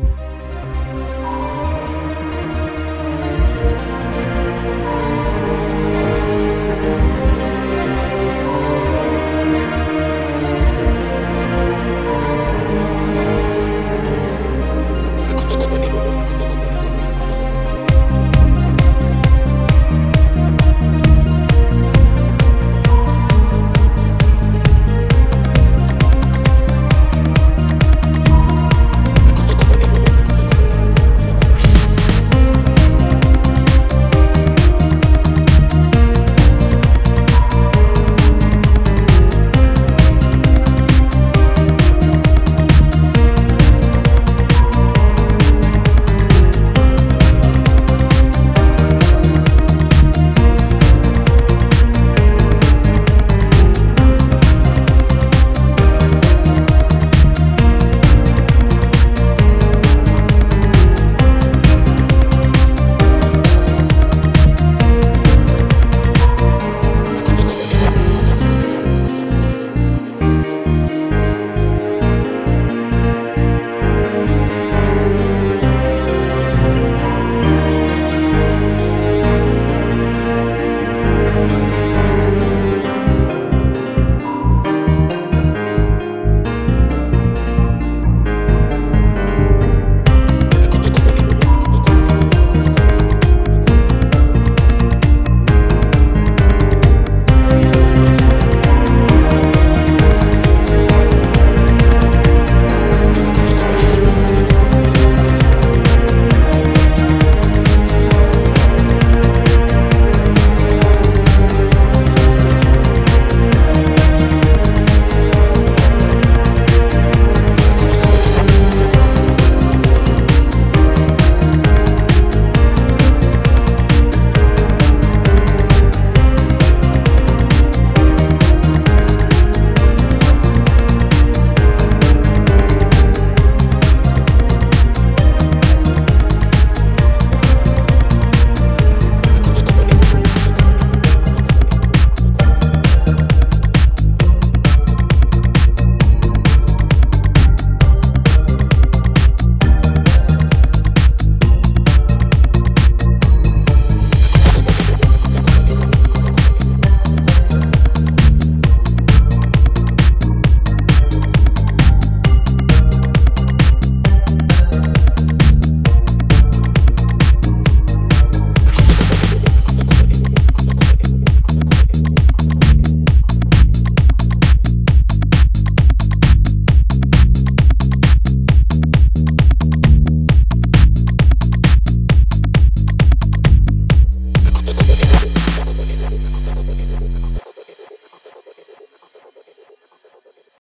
you